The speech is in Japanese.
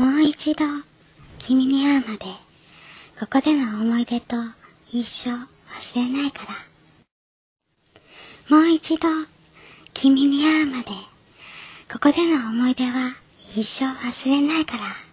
もう一度君に会うまで、ここでの思い出と一生忘れないから。もう一度君に会うまで、ここでの思い出は一生忘れないから。